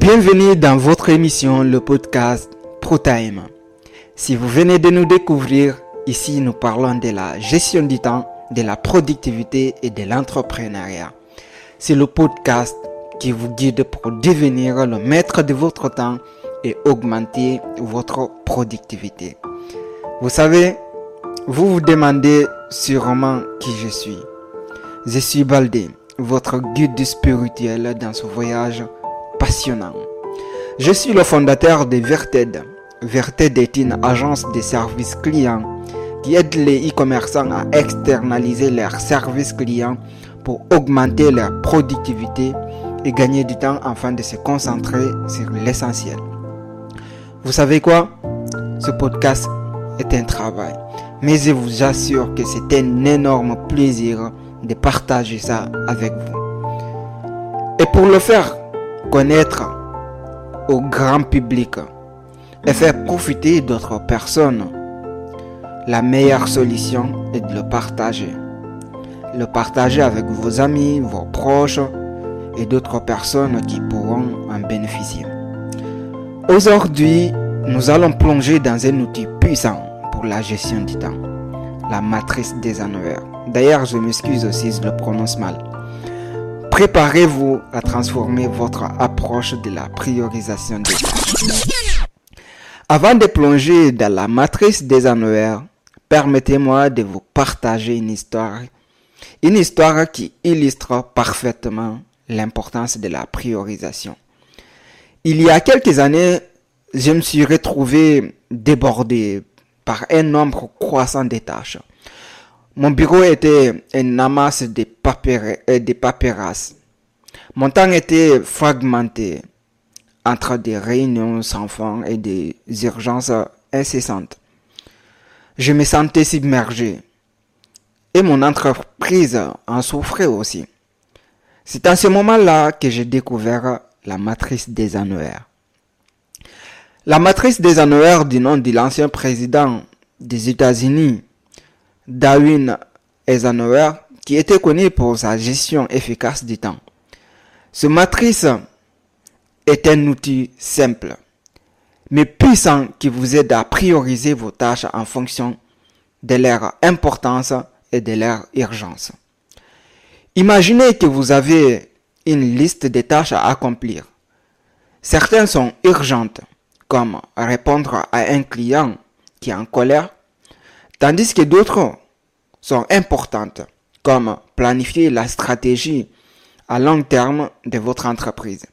Bienvenue dans votre émission, le podcast ProTime. Si vous venez de nous découvrir, ici nous parlons de la gestion du temps, de la productivité et de l'entrepreneuriat. C'est le podcast qui vous guide pour devenir le maître de votre temps et augmenter votre productivité. Vous savez, vous vous demandez sûrement qui je suis. Je suis Baldé, votre guide spirituel dans ce voyage passionnant. Je suis le fondateur de Verted. Verted est une agence de services clients qui aide les e-commerçants à externaliser leurs services clients pour augmenter leur productivité et gagner du temps afin de se concentrer sur l'essentiel. Vous savez quoi? Ce podcast est un travail, mais je vous assure que c'est un énorme plaisir de partager ça avec vous. Et pour le faire connaître au grand public et faire profiter d'autres personnes, la meilleure solution est de le partager. Le partager avec vos amis, vos proches et d'autres personnes qui pourront en bénéficier. Aujourd'hui, nous allons plonger dans un outil puissant pour la gestion du temps, la matrice des annuaires. D'ailleurs, je m'excuse si je le prononce mal. Préparez-vous à transformer votre approche de la priorisation des. Avant de plonger dans la matrice des annuaires, permettez-moi de vous partager une histoire. Une histoire qui illustre parfaitement l'importance de la priorisation. Il y a quelques années, je me suis retrouvé débordé par un nombre croissant de tâches. Mon bureau était un amas de, euh, de. Mon temps était fragmenté entre des réunions sans fin et des urgences incessantes. Je me sentais submergé et mon entreprise en souffrait aussi. C'est à ce moment-là que j'ai découvert la matrice des annuaires. La matrice des annuaires du nom de l'ancien président des États-Unis, Darwin Eisenhower, qui était connu pour sa gestion efficace du temps. Ce matrice est un outil simple, mais puissant qui vous aide à prioriser vos tâches en fonction de leur importance et de leur urgence. Imaginez que vous avez une liste de tâches à accomplir. Certaines sont urgentes, comme répondre à un client qui est en colère, tandis que d'autres sont importantes, comme planifier la stratégie à long terme de votre entreprise.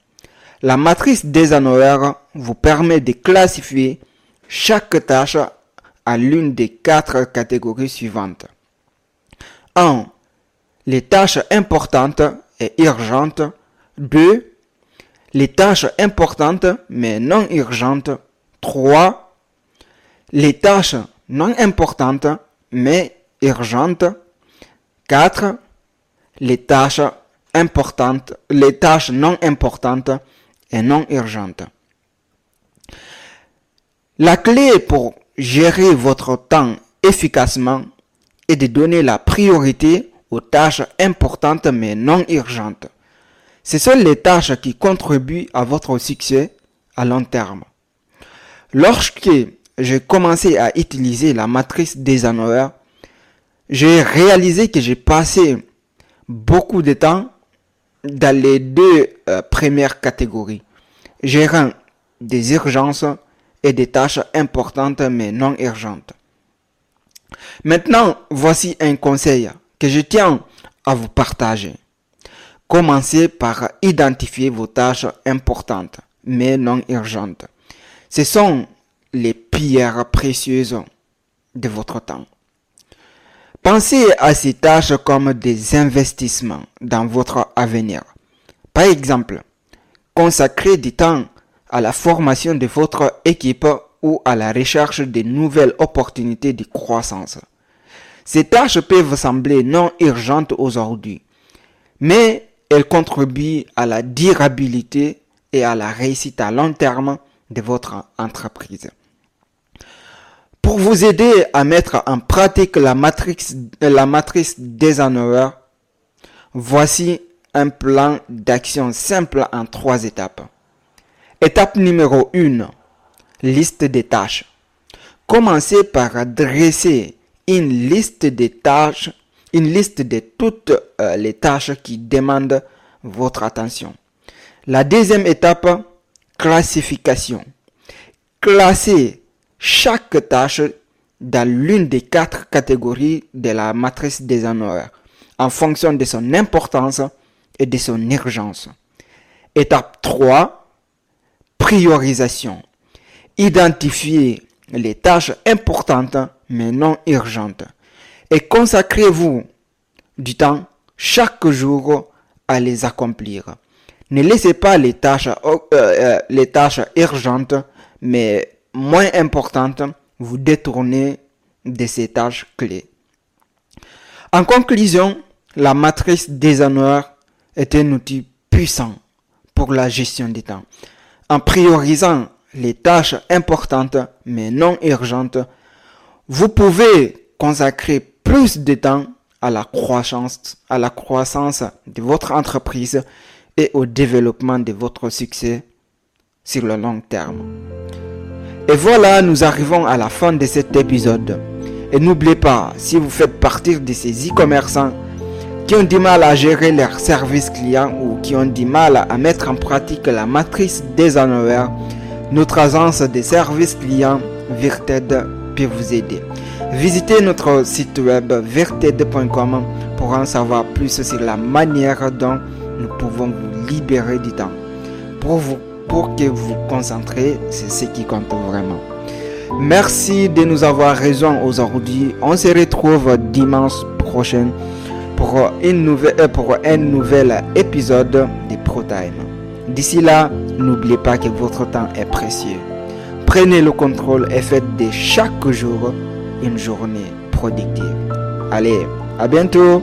La matrice des annuaires vous permet de classifier chaque tâche à l'une des quatre catégories suivantes. 1. Les tâches importantes et urgentes. 2 les tâches importantes mais non urgentes. 3. Les tâches non importantes mais urgentes. 4. Les tâches importantes, les tâches non importantes et non urgentes. La clé pour gérer votre temps efficacement est de donner la priorité aux tâches importantes mais non urgentes. Ce sont les tâches qui contribuent à votre succès à long terme. Lorsque j'ai commencé à utiliser la matrice des Eisenhower, j'ai réalisé que j'ai passé beaucoup de temps dans les deux euh, premières catégories, gérant des urgences et des tâches importantes mais non urgentes. Maintenant, voici un conseil que je tiens à vous partager. Commencez par identifier vos tâches importantes, mais non urgentes. Ce sont les pierres précieuses de votre temps. Pensez à ces tâches comme des investissements dans votre avenir. Par exemple, consacrez du temps à la formation de votre équipe ou à la recherche de nouvelles opportunités de croissance. Ces tâches peuvent sembler non urgentes aujourd'hui, mais elle contribue à la durabilité et à la réussite à long terme de votre entreprise. Pour vous aider à mettre en pratique la matrice, la matrice d'Eisenhower, voici un plan d'action simple en trois étapes. Étape numéro 1. Liste des tâches. Commencez par dresser une liste des tâches, une liste de toutes euh, les tâches qui demandent votre attention. La deuxième étape, classification. Classez chaque tâche dans l'une des quatre catégories de la matrice des honoraires en fonction de son importance et de son urgence. Étape 3, priorisation. Identifiez les tâches importantes mais non urgentes et consacrez-vous du temps chaque jour à les accomplir. Ne laissez pas les tâches, euh, euh, les tâches urgentes mais moins importantes vous détourner de ces tâches clés. En conclusion, la matrice des honneurs est un outil puissant pour la gestion du temps. En priorisant les tâches importantes mais non urgentes, vous pouvez consacrer plus de temps à la croissance, à la croissance de votre entreprise et au développement de votre succès sur le long terme. Et voilà, nous arrivons à la fin de cet épisode. Et n'oubliez pas, si vous faites partie de ces e-commerçants qui ont du mal à gérer leurs services clients ou qui ont du mal à mettre en pratique la matrice des annuaires, notre agence de services clients Virted peut vous aider. Visitez notre site web virted.com pour en savoir plus sur la manière dont nous pouvons vous libérer du temps pour, vous, pour que vous vous concentrez sur ce qui compte vraiment. Merci de nous avoir rejoints aujourd'hui. On se retrouve dimanche prochain pour, une nouvelle, euh, pour un nouvel épisode de ProTime. D'ici là, n'oubliez pas que votre temps est précieux. Prenez le contrôle et faites de chaque jour une journée productive. Allez, à bientôt